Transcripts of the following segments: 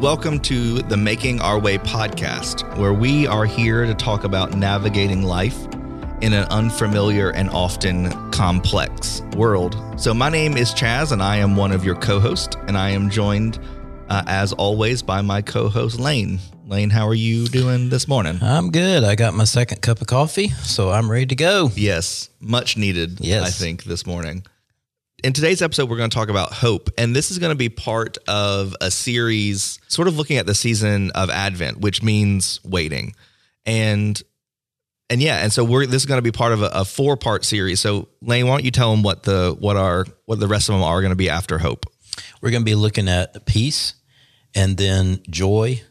Welcome to the Making Our Way podcast, where we are here to talk about navigating life in an unfamiliar and often complex world. So, my name is Chaz, and I am one of your co hosts, and I am joined, uh, as always, by my co host, Lane. Lane, how are you doing this morning? I'm good. I got my second cup of coffee, so I'm ready to go. Yes, much needed, Yes. I think, this morning. In today's episode, we're going to talk about hope. And this is going to be part of a series sort of looking at the season of Advent, which means waiting. And and yeah, and so we're this is going to be part of a, a four part series. So Lane, why don't you tell them what the what are what the rest of them are going to be after hope? We're going to be looking at peace and then joy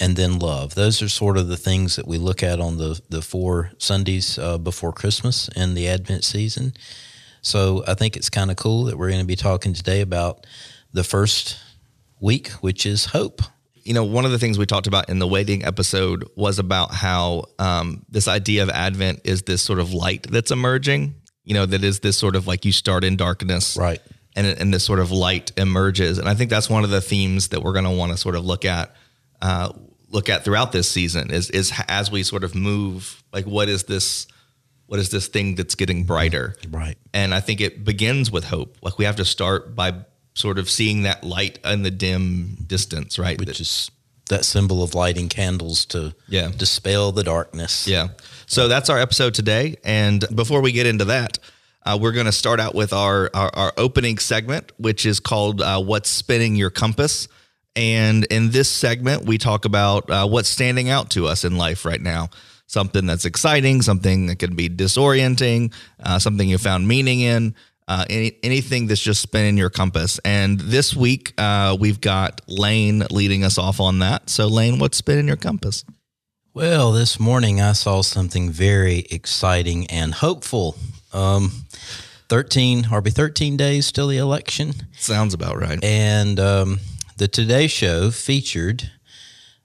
and then love. Those are sort of the things that we look at on the, the four Sundays uh, before Christmas in the Advent season. So I think it's kind of cool that we're going to be talking today about the first week, which is hope. you know, one of the things we talked about in the waiting episode was about how um, this idea of Advent is this sort of light that's emerging. You know, that is this sort of like you start in darkness, Right. And and this sort of light emerges. And I think that's one of the themes that we're going to want to sort of look at, uh, look at throughout this season is is as we sort of move, like what is this, what is this thing that's getting brighter, Right. and I think it begins with hope. Like we have to start by sort of seeing that light in the dim distance, right? Which is that symbol of lighting candles to Yeah. dispel the darkness. Yeah. So that's our episode today. And before we get into that, uh, we're going to start out with our, our, our opening segment, which is called uh, What's Spinning Your Compass. And in this segment, we talk about uh, what's standing out to us in life right now. Something that's exciting, something that can be disorienting, uh, something you found meaning in, uh, any, anything that's just spinning your compass. And this week, uh, we've got Lane leading us off on that. So, Lane, what's spinning your compass? Well, this morning I saw something very exciting and hopeful. Um, 13, or be 13 days till the election. Sounds about right. And um, the Today Show featured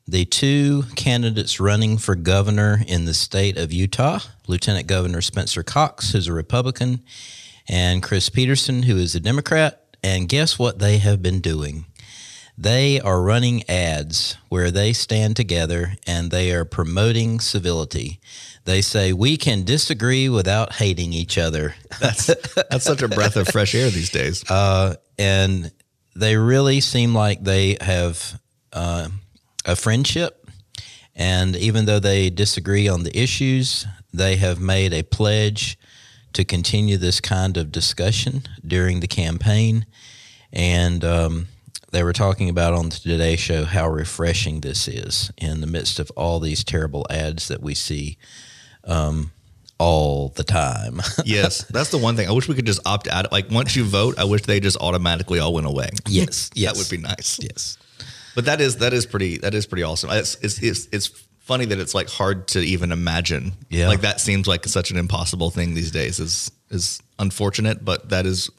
the two candidates running for governor in the state of Utah Lieutenant Governor Spencer Cox, who's a Republican, and Chris Peterson, who is a Democrat. And guess what they have been doing? They are running ads where they stand together and they are promoting civility. They say, We can disagree without hating each other. That's that's such a breath of fresh air these days. Uh, and they really seem like they have uh, a friendship. And even though they disagree on the issues, they have made a pledge to continue this kind of discussion during the campaign. And um, they were talking about on the Today Show how refreshing this is in the midst of all these terrible ads that we see um, all the time. yes, that's the one thing. I wish we could just opt out. Like once you vote, I wish they just automatically all went away. yes, yes. That would be nice. Yes. But that is that is pretty that is pretty awesome. It's it's it's, it's funny that it's like hard to even imagine. Yeah. Like that seems like such an impossible thing these days. Is is unfortunate, but that is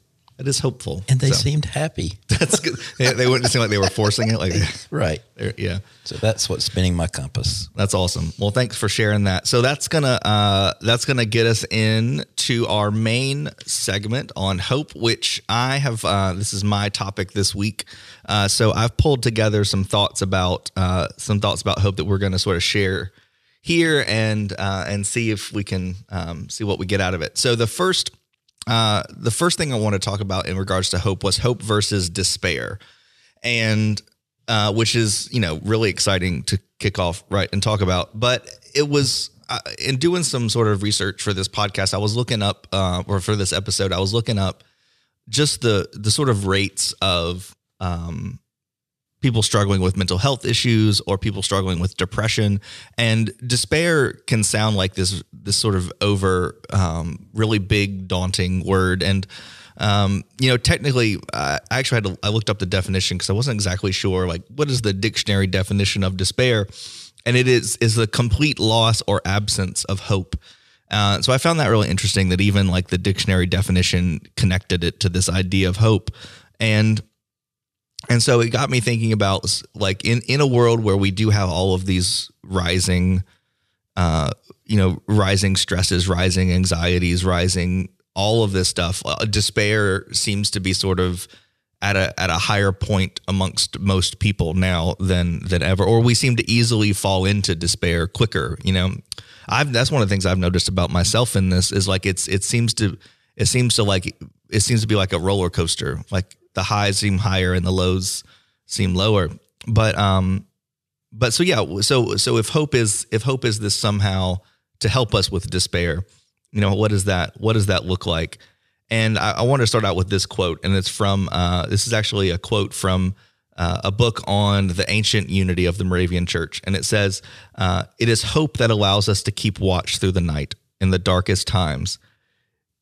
that is hopeful. And they So, seemed happy. that's good. They, they wouldn't seem like they were forcing it. Like Right. yeah. So that's what's spinning my compass. That's awesome. Well, thanks for sharing that. So that's gonna uh, that's gonna get us in to our main segment on hope, which I have. Uh, this is my topic this week. Uh, so I've pulled together some thoughts about uh, some thoughts about hope that we're going to sort of share here and uh, and see if we can um, see what we get out of it. So the first uh, the first thing I want to talk about in regards to hope was hope versus despair, and uh, which is you know really exciting to kick off right and talk about. But it was uh, in doing some sort of research for this podcast, I was looking up uh, or for this episode, I was looking up just the the sort of rates of um, people struggling with mental health issues or people struggling with depression. And despair can sound like this this sort of over um, really big daunting word. And um, you know technically I actually had to, I looked up the definition because I wasn't exactly sure like what is the dictionary definition of despair? And it is is the complete loss or absence of hope. Uh, so I found that really interesting that even like the dictionary definition connected it to this idea of hope. And and so it got me thinking about like in in a world where we do have all of these rising uh you know rising stresses rising anxieties rising all of this stuff uh, despair seems to be sort of at a at a higher point amongst most people now than than ever, or we seem to easily fall into despair quicker. You know, I've that's one of the things I've noticed about myself in this is like it's it seems to it seems to like it seems to be like a roller coaster. Like the highs seem higher and the lows seem lower. But um, but so yeah, so so if hope is if hope is this somehow to help us with despair, you know, what does that what does that look like? And I, I want to start out with this quote, and it's from uh, this is actually a quote from uh, a book on the ancient unity of the Moravian Church, and it says, uh, "It is hope that allows us to keep watch through the night in the darkest times."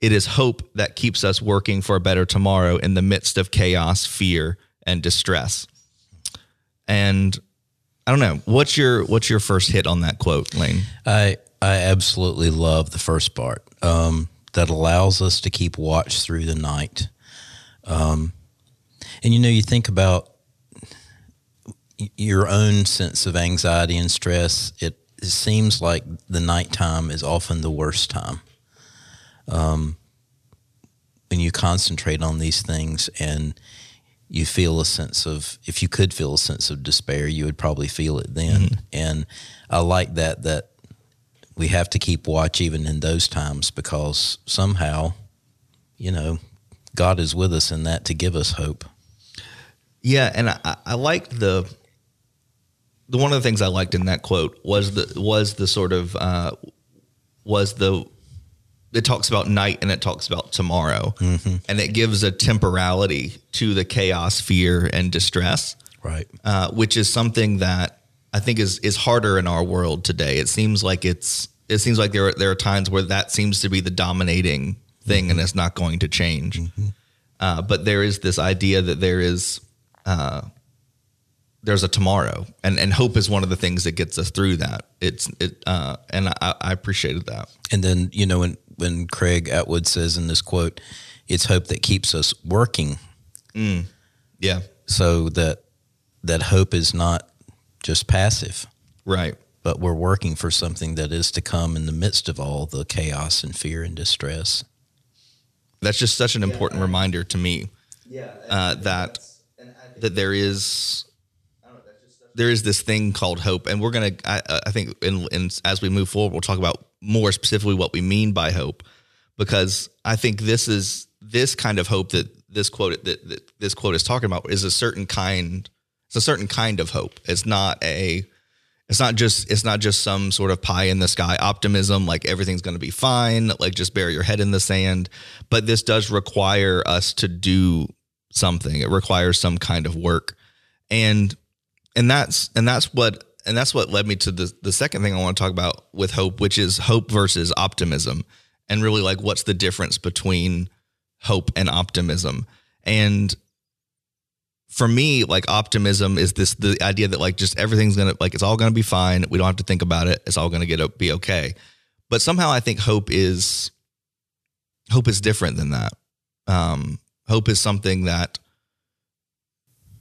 It is hope that keeps us working for a better tomorrow in the midst of chaos, fear, and distress. And I don't know what's your what's your first hit on that quote, Lane. I I absolutely love the first part um, that allows us to keep watch through the night. Um, and you know, you think about your own sense of anxiety and stress. It, it seems like the nighttime is often the worst time. Um, when you concentrate on these things and you feel a sense of if you could feel a sense of despair you would probably feel it then mm-hmm. and i like that that we have to keep watch even in those times because somehow you know god is with us in that to give us hope yeah and i, I liked the the one of the things i liked in that quote was the was the sort of uh, was the it talks about night and it talks about tomorrow mm-hmm. and it gives a temporality to the chaos fear and distress right uh, which is something that i think is is harder in our world today it seems like it's it seems like there are, there are times where that seems to be the dominating thing mm-hmm. and it's not going to change mm-hmm. uh, but there is this idea that there is uh, there's a tomorrow and and hope is one of the things that gets us through that it's it uh, and I, I appreciated that and then you know when when Craig Atwood says in this quote, "It's hope that keeps us working." Mm. Yeah. So that that hope is not just passive, right? But we're working for something that is to come in the midst of all the chaos and fear and distress. That's just such an important yeah, reminder to me. Yeah, uh, that that there is there is this thing called hope, and we're gonna. I, I think, in, in as we move forward, we'll talk about more specifically what we mean by hope, because I think this is this kind of hope that this quote that, that this quote is talking about is a certain kind. It's a certain kind of hope. It's not a. It's not just. It's not just some sort of pie in the sky optimism, like everything's going to be fine, like just bury your head in the sand. But this does require us to do something. It requires some kind of work, and and that's and that's what and that's what led me to the the second thing I want to talk about with hope, which is hope versus optimism, and really like what's the difference between hope and optimism. And for me, like optimism is this the idea that like just everything's gonna like it's all gonna be fine. We don't have to think about it. It's all gonna get be okay. But somehow I think hope is hope is different than that. Um, hope is something that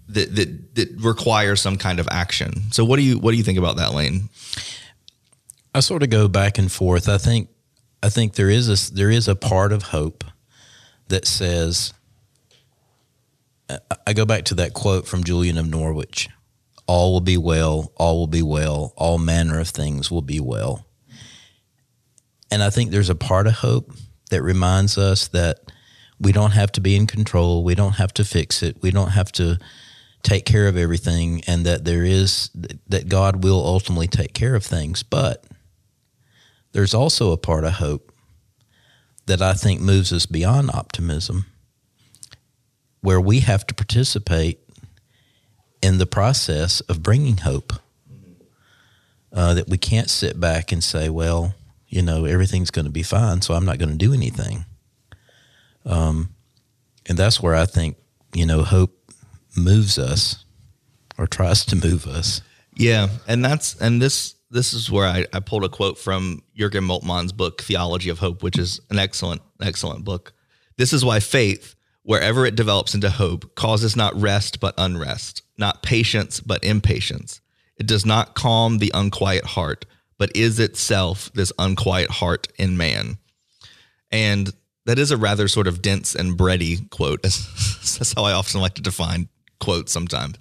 that that that requires some kind of action. So what do you what do you think about that, Lane? I sort of go back and forth. I think I think there is a there is a part of hope that says I go back to that quote from Julian of Norwich. All will be well, all will be well, all manner of things will be well. And I think there's a part of hope that reminds us that we don't have to be in control, we don't have to fix it, we don't have to take care of everything and that there is that God will ultimately take care of things. But there's also a part of hope that I think moves us beyond optimism, where we have to participate in the process of bringing hope. Uh, that we can't sit back and say, well, you know, everything's going to be fine, so I'm not going to do anything. Um, and that's where I think, you know, hope moves us or tries to move us. Yeah, and that's and this this is where I, I pulled a quote from Jurgen Moltmann's book Theology of Hope, which is an excellent excellent book. This is why faith, wherever it develops into hope, causes not rest but unrest, not patience but impatience. It does not calm the unquiet heart, but is itself this unquiet heart in man. And that is a rather sort of dense and bready quote. That's how I often like to define quotes sometimes.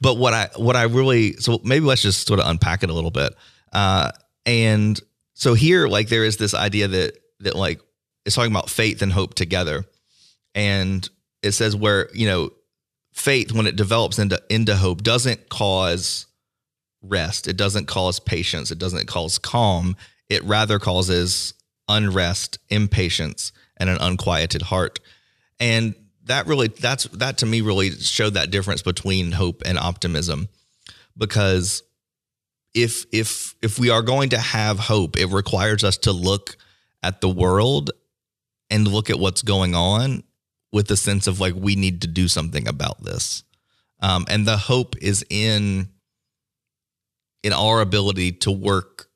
But what I what I really so maybe let's just sort of unpack it a little bit. Uh, and so here, like there is this idea that that like it's talking about faith and hope together, and it says where you know faith when it develops into into hope doesn't cause rest, it doesn't cause patience, it doesn't cause calm. It rather causes unrest, impatience, and an unquieted heart. And that really that's that to me really showed that difference between hope and optimism. Because if if if we are going to have hope it requires us to look at the world and look at what's going on with a sense of like we need to do something about this. Um, and the hope is in in our ability to work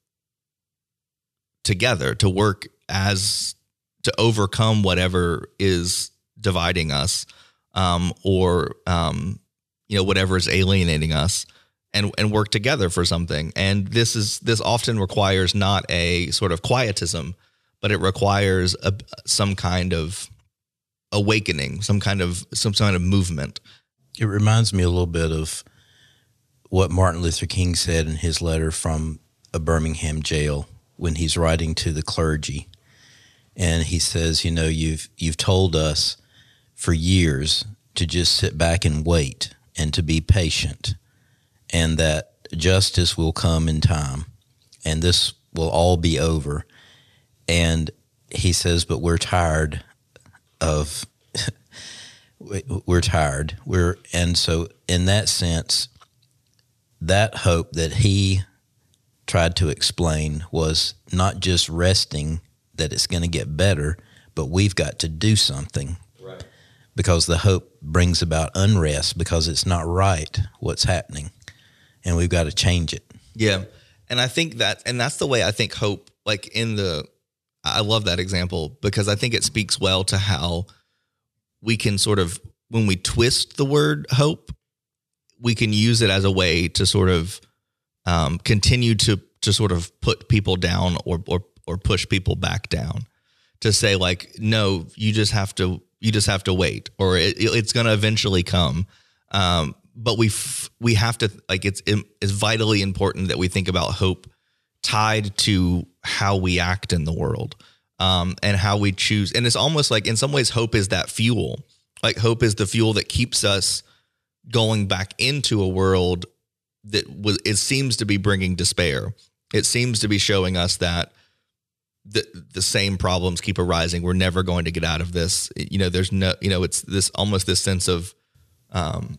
together to work as to overcome whatever is dividing us um, or um, you know whatever is alienating us and and work together for something. And this is this often requires not a sort of quietism but it requires a, some kind of awakening some kind of some kind of movement. It reminds me a little bit of what Martin Luther King said in his letter from a Birmingham jail when he's writing to the clergy. And he says you know you've you've told us for years to just sit back and wait and to be patient, and that justice will come in time, and this will all be over. And he says, but we're tired of. we're tired. We're and so in that sense, that hope that he tried to explain was not just resting that it's going to get better, but we've got to do something because the hope brings about unrest because it's not right what's happening and we've got to change it. Yeah. And I think that, and that's the way I think hope, like in the, I love that example because I think it speaks well to how we can sort of, when we twist the word hope, we can use it as a way to sort of um, continue to to sort of put people down or or or push people back down. To say like, no, you just have to you just have to wait, or it, it's going to eventually come. Um, but we f- we have to like it's it's vitally important that we think about hope tied to how we act in the world um, and how we choose. And it's almost like in some ways, hope is that fuel. Like hope is the fuel that keeps us going back into a world that it seems to be bringing despair. It seems to be showing us that the the same problems keep arising. We're never going to get out of this. You know, there's no, you know, it's this almost this sense of um,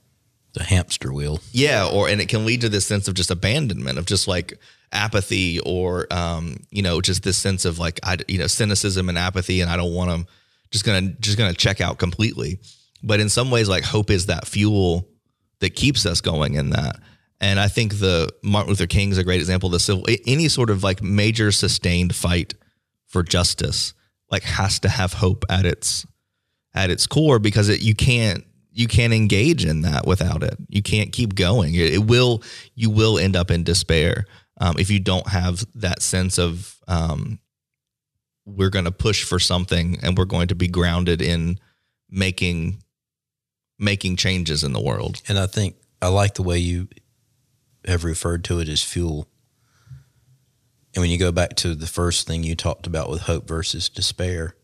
the hamster wheel. Yeah, or and it can lead to this sense of just abandonment, of just like apathy, or um, you know, just this sense of like I, you know, cynicism and apathy, and I don't want to just gonna just gonna check out completely. But in some ways, like hope is that fuel that keeps us going in that. And I think the Martin Luther King is a great example. Of the civil any sort of like major sustained fight for justice like has to have hope at its at its core because it you can't you can't engage in that without it. You can't keep going. It, it will you will end up in despair um, if you don't have that sense of um, we're going to push for something and we're going to be grounded in making making changes in the world. And I think I like the way you have referred to it as fuel and when you go back to the first thing you talked about with hope versus despair,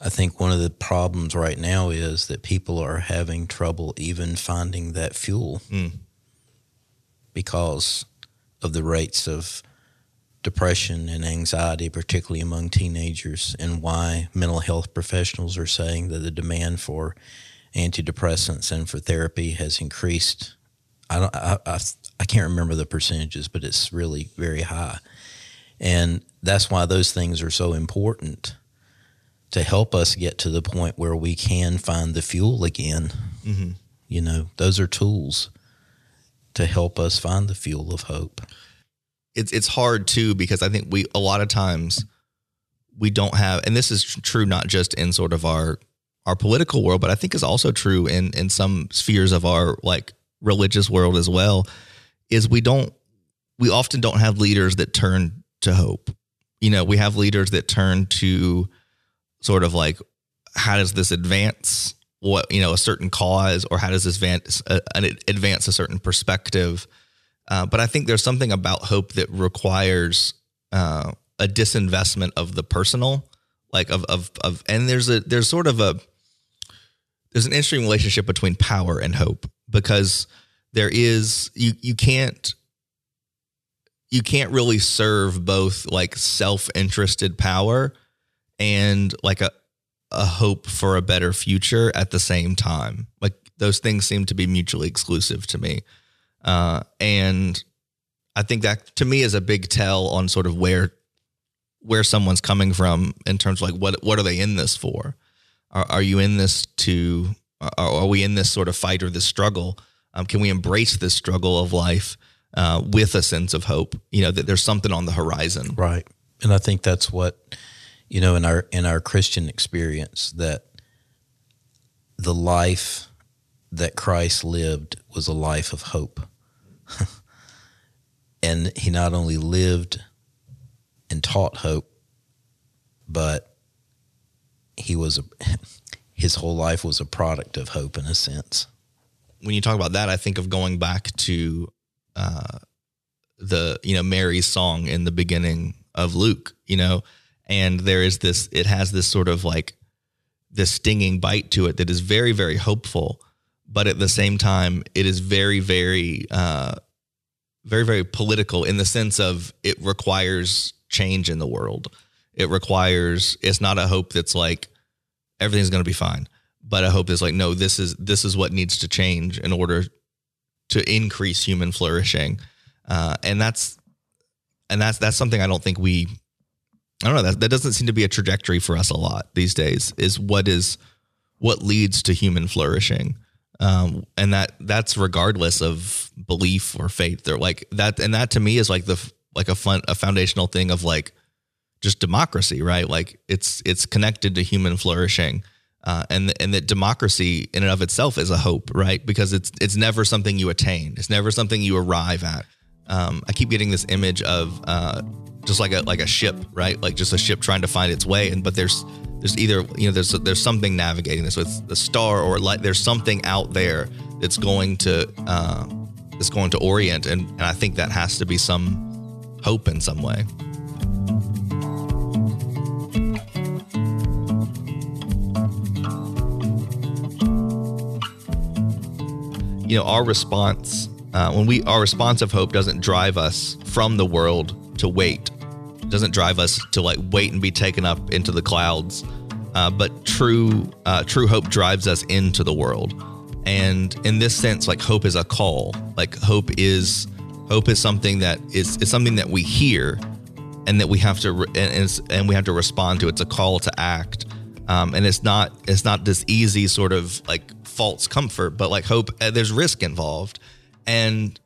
I think one of the problems right now is that people are having trouble even finding that fuel mm. because of the rates of depression and anxiety, particularly among teenagers, and why mental health professionals are saying that the demand for antidepressants and for therapy has increased. I don't. I, I, I can't remember the percentages, but it's really very high. And that's why those things are so important to help us get to the point where we can find the fuel again. Mm-hmm. You know, those are tools to help us find the fuel of hope. It's it's hard too because I think we a lot of times we don't have, and this is true not just in sort of our our political world, but I think is also true in in some spheres of our like religious world as well is we don't we often don't have leaders that turn to hope. You know, we have leaders that turn to sort of like how does this advance what you know a certain cause or how does this advance, uh, advance a certain perspective uh, but i think there's something about hope that requires uh, a disinvestment of the personal like of of of and there's a there's sort of a there's an interesting relationship between power and hope because there is you you can't you can't really serve both like self-interested power and like a a hope for a better future at the same time. Like those things seem to be mutually exclusive to me. Uh, and I think that to me is a big tell on sort of where where someone's coming from in terms of like what what are they in this for? Are, are you in this to are, are, we in this sort of fight or this struggle? Um, can we embrace this struggle of life uh, with a sense of hope? You know that there's something on the horizon, right? And I think that's what you know in our in our Christian experience that the life that Christ lived was a life of hope. and he not only lived and taught hope, but he was a, his whole life was a product of hope in a sense. When you talk about that, I think of going back to uh, the you know Mary's song in the beginning of Luke. You know, and there is this it has this sort of like this stinging bite to it that is very very hopeful but at the same time it is very very uh very very political in the sense of it requires change in the world it requires it's not a hope that's like everything's going to be fine but I hope that's like no this is this is what needs to change in order to increase human flourishing uh, and that's and that's that's something i don't think we I don't know that that doesn't seem to be a trajectory for us a lot these days. Is what is what leads to human flourishing, um, and that that's regardless of belief or faith. They're like that, and that to me is like the like a fun a foundational thing of like just democracy, right? Like it's it's connected to human flourishing. Uh, and and that democracy in and of itself is a hope, right? Because it's it's never something you attain. It's never something you arrive at. Um, I keep getting this image of uh, just like a like a ship, right? Like just a ship trying to find its way. And but there's there's either you know there's there's something navigating this. It's a star or like There's something out there that's going to uh, that's going to orient, and and I think that has to be some hope in some way. You know, our response uh, when we our response of hope doesn't drive us from the world to wait. It doesn't drive us to like wait and be taken up into the clouds. Uh, but true, uh, true hope drives us into the world. And in this sense, like hope is a call. Like hope is hope is something that is is something that we hear, and that we have to re- and, and we have to respond to. It's a call to act. Um, and it's not it's not this easy sort of like false comfort, but like hope. Uh, there's risk involved, and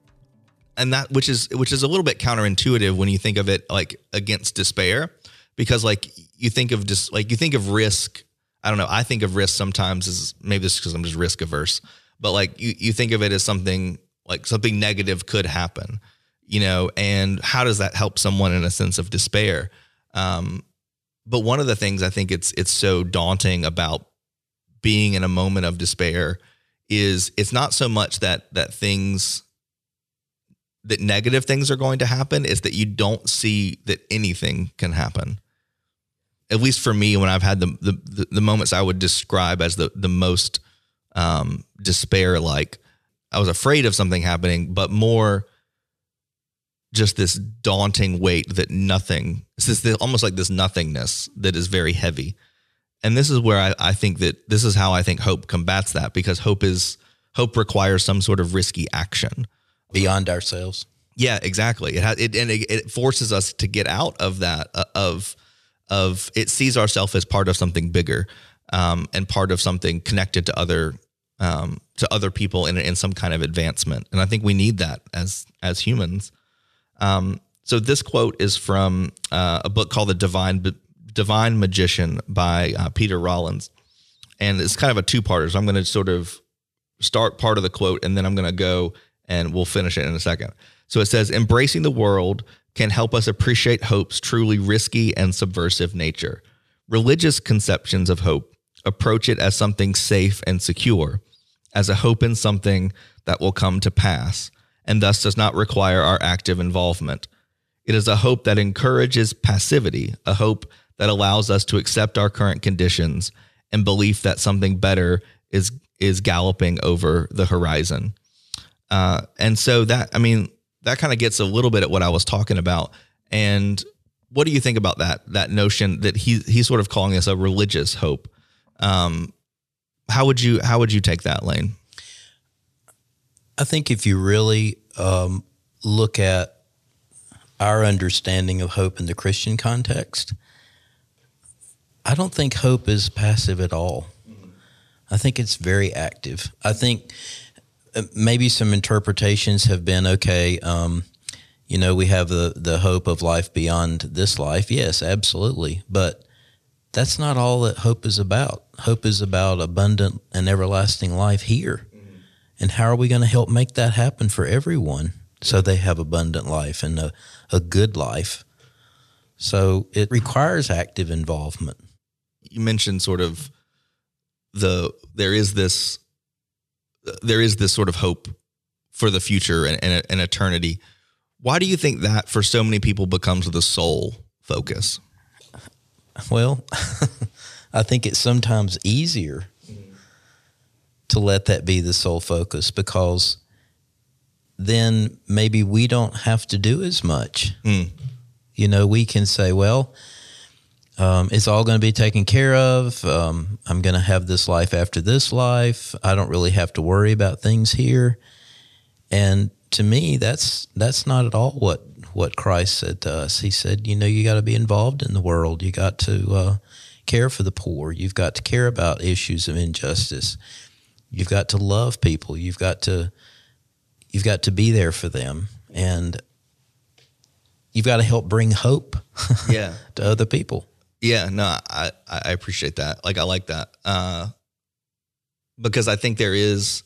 and that which is which is a little bit counterintuitive when you think of it like against despair because like you think of just like you think of risk i don't know i think of risk sometimes as maybe this because i'm just risk averse but like you, you think of it as something like something negative could happen you know and how does that help someone in a sense of despair um, but one of the things i think it's it's so daunting about being in a moment of despair is it's not so much that that things that negative things are going to happen is that you don't see that anything can happen. At least for me, when I've had the the, the moments I would describe as the the most um, despair like, I was afraid of something happening, but more just this daunting weight that nothing. It's this almost like this nothingness that is very heavy. And this is where I, I think that this is how I think hope combats that because hope is hope requires some sort of risky action beyond ourselves. Yeah, exactly. It has it and it, it forces us to get out of that uh, of of it sees ourselves as part of something bigger um, and part of something connected to other um, to other people in in some kind of advancement. And I think we need that as as humans. Um, so this quote is from uh, a book called The Divine Divine Magician by uh, Peter Rollins, and it's kind of a two parter. So I'm going to sort of start part of the quote, and then I'm going to go and we'll finish it in a second. So it says, embracing the world can help us appreciate hope's truly risky and subversive nature. Religious conceptions of hope approach it as something safe and secure, as a hope in something that will come to pass, and thus does not require our active involvement. It is a hope that encourages passivity, a hope that allows us to accept our current conditions and belief that something better is is galloping over the horizon. Uh, and so that I mean that kind of gets a little bit at what I was talking about. And what do you think about that that notion that he he's sort of calling this a religious hope? Um, how would you how would you take that, Lane? I think if you really um, look at our understanding of hope in the Christian context, I don't think hope is passive at all. I think it's very active. I think uh, maybe some interpretations have been okay. Um, you know, we have the the hope of life beyond this life. Yes, absolutely, but that's not all that hope is about. Hope is about abundant and everlasting life here. Mm-hmm. And how are we going to help make that happen for everyone so they have abundant life and a, a good life? So it requires active involvement. You mentioned sort of the there is this there is this sort of hope for the future and, and, and eternity. Why do you think that for so many people becomes the sole focus? Well, I think it's sometimes easier to let that be the sole focus because then maybe we don't have to do as much. Mm. You know, we can say, well, um, it's all going to be taken care of. Um, I'm going to have this life after this life. I don't really have to worry about things here. And to me, that's that's not at all what what Christ said to us. He said, you know, you got to be involved in the world. You got to uh, care for the poor. You've got to care about issues of injustice. You've got to love people. You've got to you've got to be there for them, and you've got to help bring hope. Yeah. to other people. Yeah. No, I I appreciate that. Like I like that uh, because I think there is.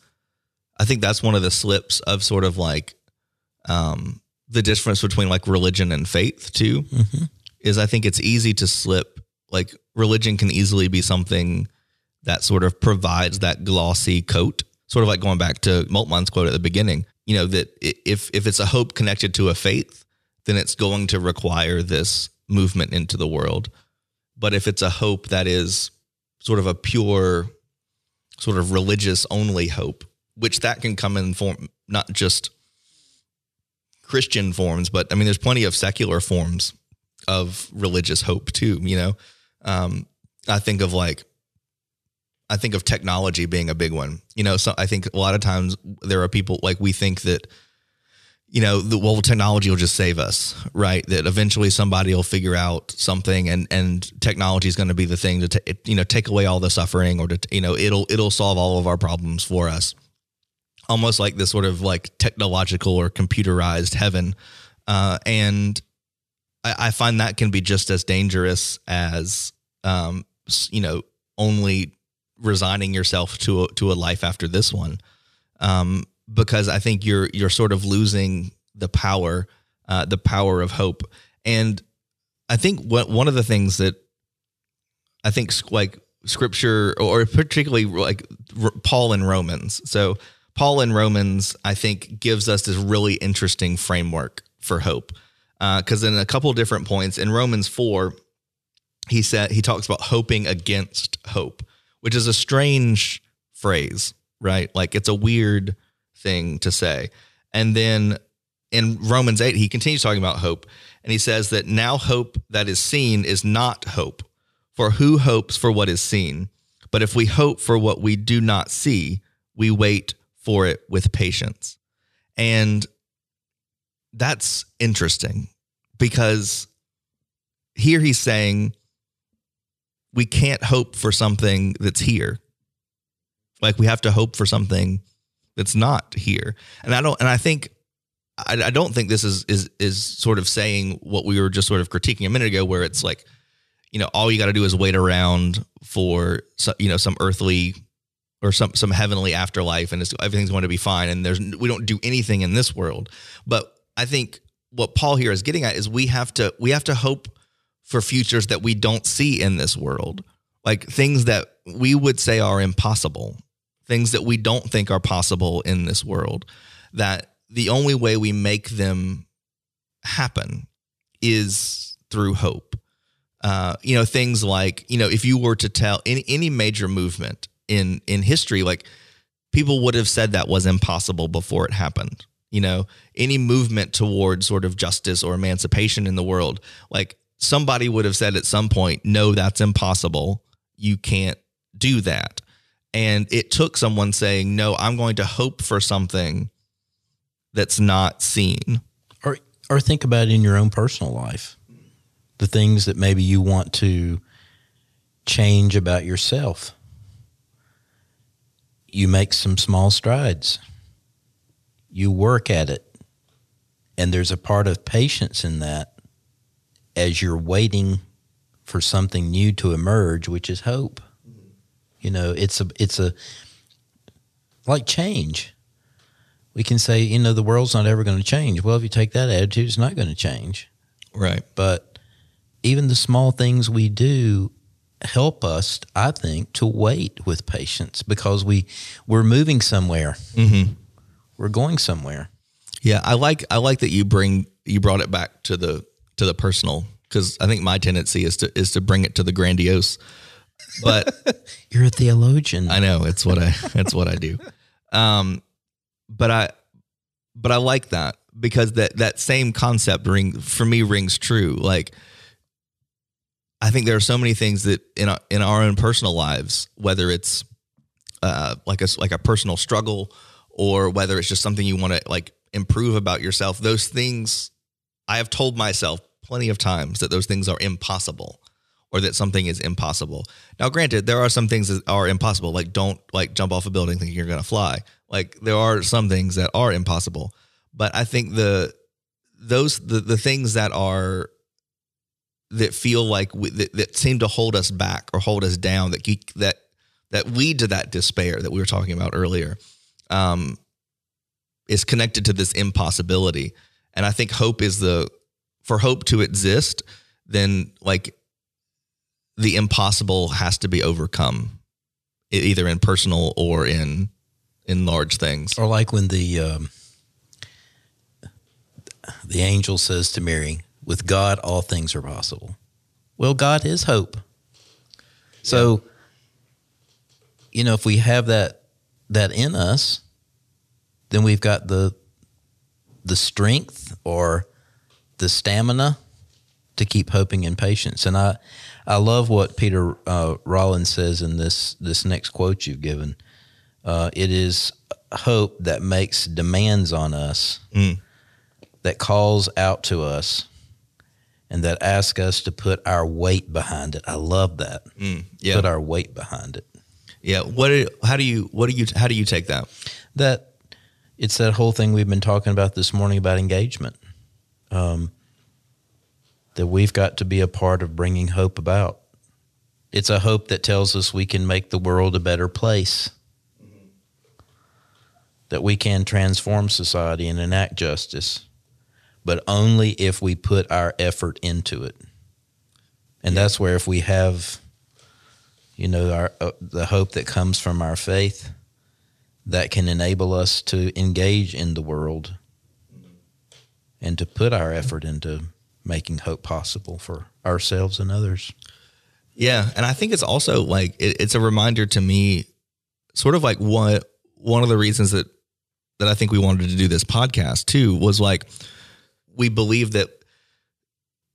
I think that's one of the slips of sort of like um, the difference between like religion and faith too. Mm-hmm. Is I think it's easy to slip like religion can easily be something that sort of provides that glossy coat, sort of like going back to Moltmann's quote at the beginning, you know, that if, if it's a hope connected to a faith, then it's going to require this movement into the world. But if it's a hope that is sort of a pure, sort of religious only hope, which that can come in form, not just Christian forms, but I mean, there's plenty of secular forms of religious hope too, you know? Um, I think of like, I think of technology being a big one. You know, so I think a lot of times there are people like we think that, you know, the well, technology will just save us, right? That eventually somebody will figure out something, and and technology is going to be the thing to t- you know take away all the suffering, or to you know it'll it'll solve all of our problems for us. Almost like this sort of like technological or computerized heaven, uh, and I, I find that can be just as dangerous as um, you know only resigning yourself to a, to a life after this one um, because I think you're you're sort of losing the power uh, the power of hope. And I think what one of the things that I think like scripture or particularly like Paul in Romans. So Paul in Romans I think gives us this really interesting framework for hope because uh, in a couple different points in Romans 4 he said he talks about hoping against hope which is a strange phrase right? Like it's a weird thing to say. And then in Romans 8 he continues talking about hope and he says that now hope that is seen is not hope for who hopes for what is seen? But if we hope for what we do not see we wait for it with patience. And that's interesting because here he's saying we can't hope for something that's here. Like we have to hope for something that's not here. And I don't and I think I, I don't think this is is is sort of saying what we were just sort of critiquing a minute ago where it's like you know all you got to do is wait around for you know some earthly or some some heavenly afterlife and everything's going to be fine and there's we don't do anything in this world. But I think what Paul here is getting at is we have to we have to hope for futures that we don't see in this world, like things that we would say are impossible, things that we don't think are possible in this world, that the only way we make them happen is through hope. Uh, you know, things like, you know, if you were to tell any, any major movement in in history, like people would have said that was impossible before it happened. You know, any movement towards sort of justice or emancipation in the world, like somebody would have said at some point, no, that's impossible. You can't do that. And it took someone saying, no, I'm going to hope for something that's not seen. Or, or think about it in your own personal life the things that maybe you want to change about yourself. You make some small strides, you work at it, and there's a part of patience in that as you're waiting for something new to emerge, which is hope. You know, it's a it's a like change. We can say, you know, the world's not ever going to change. Well, if you take that attitude, it's not going to change. Right. But even the small things we do help us, I think, to wait with patience because we we're moving somewhere. Mm-hmm. We're going somewhere. Yeah, I like I like that you bring you brought it back to the to the personal because I think my tendency is to is to bring it to the grandiose. But you're a theologian. I know it's what I it's what I do. Um, but I but I like that because that that same concept ring for me rings true. Like I think there are so many things that in our, in our own personal lives, whether it's uh, like a like a personal struggle or whether it's just something you want to like improve about yourself, those things I have told myself plenty of times that those things are impossible or that something is impossible. Now, granted, there are some things that are impossible, like don't like jump off a building thinking you're going to fly. Like there are some things that are impossible, but I think the those the the things that are that feel like we, that, that seem to hold us back or hold us down that that that lead to that despair that we were talking about earlier um, is connected to this impossibility and i think hope is the for hope to exist then like the impossible has to be overcome either in personal or in in large things or like when the um, the angel says to mary with God, all things are possible. Well, God is hope. So, you know, if we have that that in us, then we've got the the strength or the stamina to keep hoping and patience. And I I love what Peter uh, Rollins says in this this next quote you've given. Uh, it is hope that makes demands on us, mm. that calls out to us, and that asks us to put our weight behind it. I love that. Mm, yeah. Put our weight behind it. Yeah. What? How do you? What do you? How do you take that? That it's that whole thing we've been talking about this morning about engagement. Um, that we've got to be a part of bringing hope about. It's a hope that tells us we can make the world a better place. That we can transform society and enact justice but only if we put our effort into it. And yeah. that's where if we have, you know, our uh, the hope that comes from our faith, that can enable us to engage in the world and to put our effort into making hope possible for ourselves and others. Yeah, and I think it's also like it, it's a reminder to me, sort of like what one of the reasons that that I think we wanted to do this podcast too was like we believe that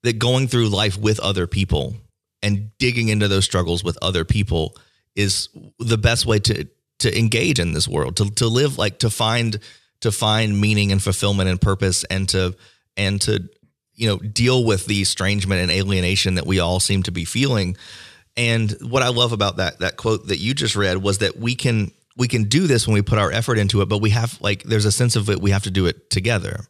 that going through life with other people and digging into those struggles with other people is the best way to to engage in this world to to live like to find to find meaning and fulfillment and purpose and to and to you know deal with the estrangement and alienation that we all seem to be feeling. And what i love about that that quote that you just read was that we can we can do this when we put our effort into it but we have like there's a sense of it we have to do it together.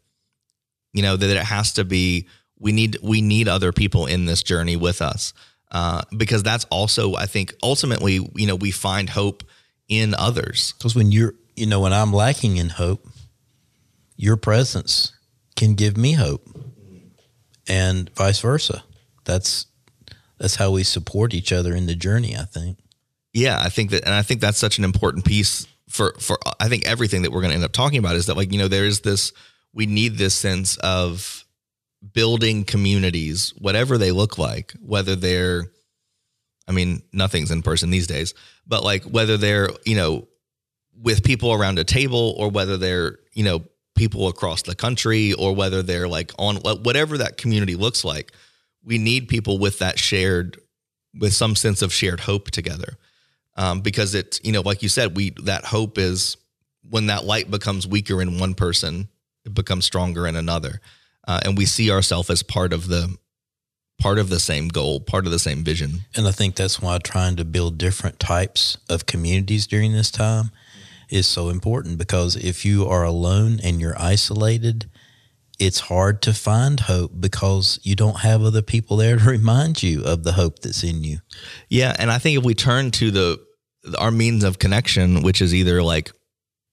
You know that it has to be we need we need other people in this journey with us uh, because that's also i think ultimately you know we find hope in others. Because when you're you know when i'm lacking in hope your presence can give me hope and vice versa that's that's how we support each other in the journey. I think. Yeah, I think that, and I think that's such an important piece for for I think everything that we're going to end up talking about is that like you know there is this we need this sense of building communities, whatever they look like, whether they're, I mean, nothing's in person these days, but like whether they're you know with people around a table or whether they're you know people across the country or whether they're like on whatever that community looks like we need people with that shared with some sense of shared hope together. Um, because it's you know like you said we that hope is when that light becomes weaker in one person it becomes stronger in another. Uh, and we see ourselves as part of the part of the same goal part of the same vision. And i think that's why trying to build different types of communities during this time is so important because if you are alone and you're isolated it's hard to find hope because you don't have other people there to remind you of the hope that's in you. Yeah, and I think if we turn to the our means of connection, which is either like,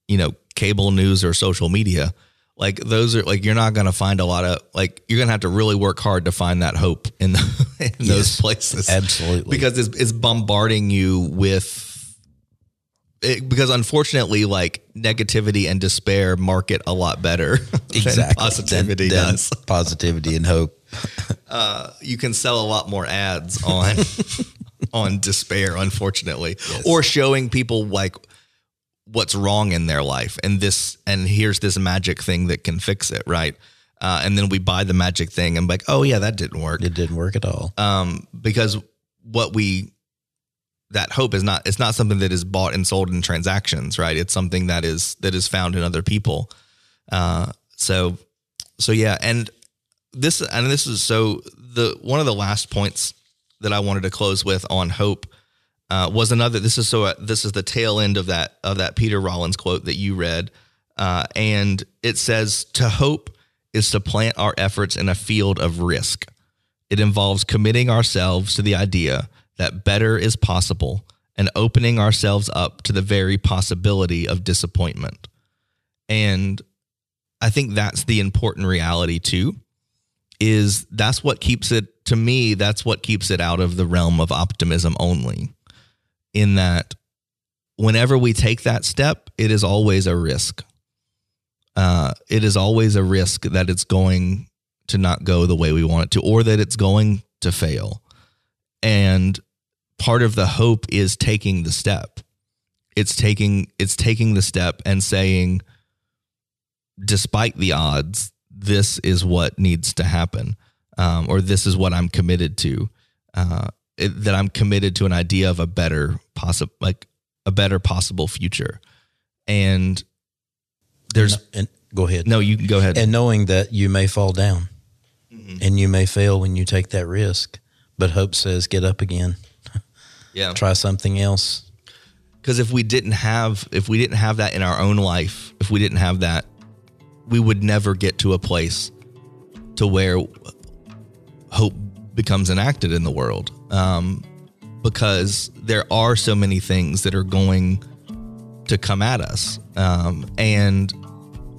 you know, cable news or social media, like those are like you're not going to find a lot of like you're going to have to really work hard to find that hope in, the, in yes, those places. Absolutely, because it's, it's bombarding you with it, because unfortunately, like negativity and despair market a lot better exactly. positivity than, than does. Positivity and hope. Uh, you can sell a lot more ads on on despair, unfortunately, yes. or showing people like what's wrong in their life, and this and here's this magic thing that can fix it, right? Uh, and then we buy the magic thing and like, oh yeah, that didn't work. It didn't work at all. Um, because what we that hope is not it's not something that is bought and sold in transactions right? It's something that is that is found in other people. Uh, so so yeah and this and this is so the one of the last points that i wanted to close with on hope uh, was another this is so uh, this is the tail end of that of that peter rollins quote that you read. Uh, and it says to hope is to plant our efforts in a field of risk. It involves committing ourselves to the idea that better is possible and opening ourselves up to the very possibility of disappointment. And I think that's the important reality too is that's what keeps it to me that's what keeps it out of the realm of optimism only in that whenever we take that step it is always a risk uh, it is always a risk that it's going to not go the way we want it to or that it's going to fail and part of the hope is taking the step. It's taking it's taking the step and saying, despite the odds, this is what needs to happen, um, or this is what I'm committed to. Uh, it, that I'm committed to an idea of a better possible, like a better possible future, and there's and, and, go ahead. No, you can go ahead. And knowing that you may fall down, mm-hmm. and you may fail when you take that risk, but hope says get up again yeah. Try something else. Because if we didn't have if we didn't have that in our own life if we didn't have that we would never get to a place to where hope becomes enacted in the world. Um, because there are so many things that are going to come at us. Um, and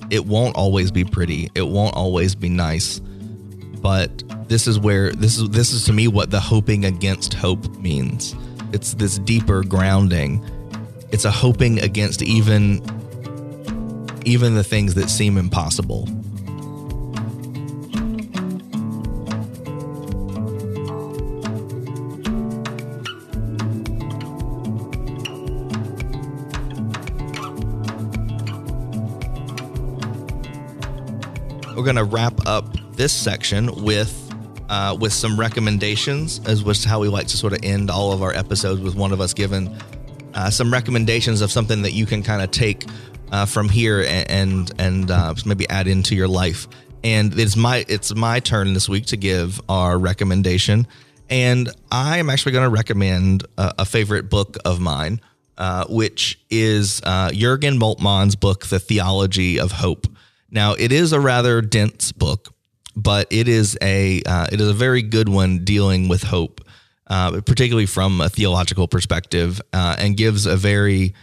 it won't always be pretty. It won't always be nice. But this is where this is this is to me what the hoping against hope means it's this deeper grounding. It's a hoping against even even the things that seem impossible. We're going to wrap up this section with uh, with some recommendations, as was how we like to sort of end all of our episodes with one of us giving uh, some recommendations of something that you can kind of take uh, from here and and, uh, maybe add into your life. And it's my it's my turn this week to give our recommendation, and I am actually going to recommend a, a, favorite book of mine, uh, which is uh, Jurgen Moltmann's book, The Theology of Hope. Now, it is a rather dense book but it is a uh, it is a very good one dealing with hope, uh, particularly from a theological perspective, uh, and gives a very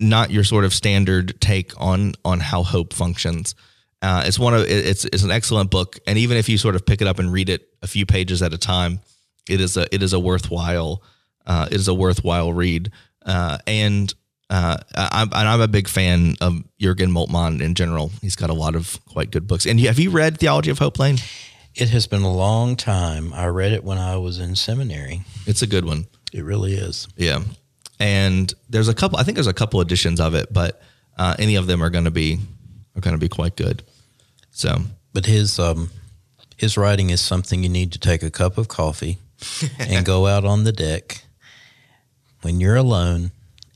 not your sort of standard take on on how hope functions. Uh, it's one of it's it's an excellent book, and even if you sort of pick it up and read it a few pages at a time, it is a it is a worthwhile uh, it is a worthwhile read. Uh, and uh, I'm, and I'm a big fan of Jurgen Moltmann in general. He's got a lot of quite good books. And have you read Theology of Hope Lane? It has been a long time. I read it when I was in seminary. It's a good one. It really is. Yeah. And there's a couple. I think there's a couple editions of it, but uh, any of them are going to be are going to be quite good. So, but his um, his writing is something you need to take a cup of coffee and go out on the deck when you're alone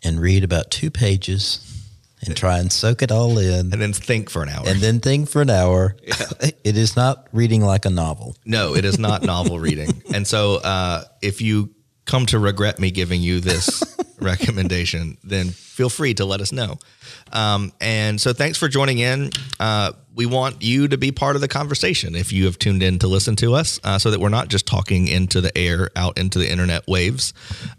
and read about two pages and try and soak it all in. And then think for an hour. And then think for an hour. Yeah. it is not reading like a novel. No it is not novel reading. And so uh, if you come to regret me giving you this recommendation then feel free to let us know um, and so thanks for joining in. Uh, we want you to be part of the conversation if you have tuned in to listen to us uh, so that we're not just talking into the air, out into the internet waves,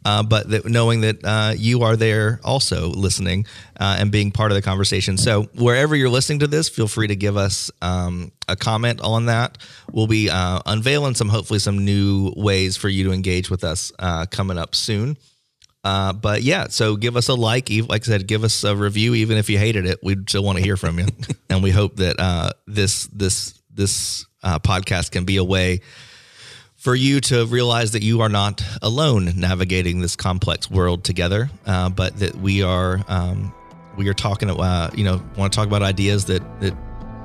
uh, but that knowing that uh, you are there also listening uh, and being part of the conversation. So wherever you're listening to this, feel free to give us um, a comment on that. We'll be uh, unveiling some, hopefully, some new ways for you to engage with us coming up soon. Uh, but yeah, so give us a like. Like I said, give us a review, even if you hated it. We still want to hear from you, and we hope that uh, this this this uh, podcast can be a way for you to realize that you are not alone navigating this complex world together, uh, but that we are um, we are talking. Uh, you know, want to talk about ideas that that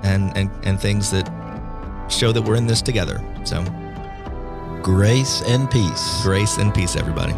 and and and things that show that we're in this together. So, grace and peace. Grace and peace, everybody.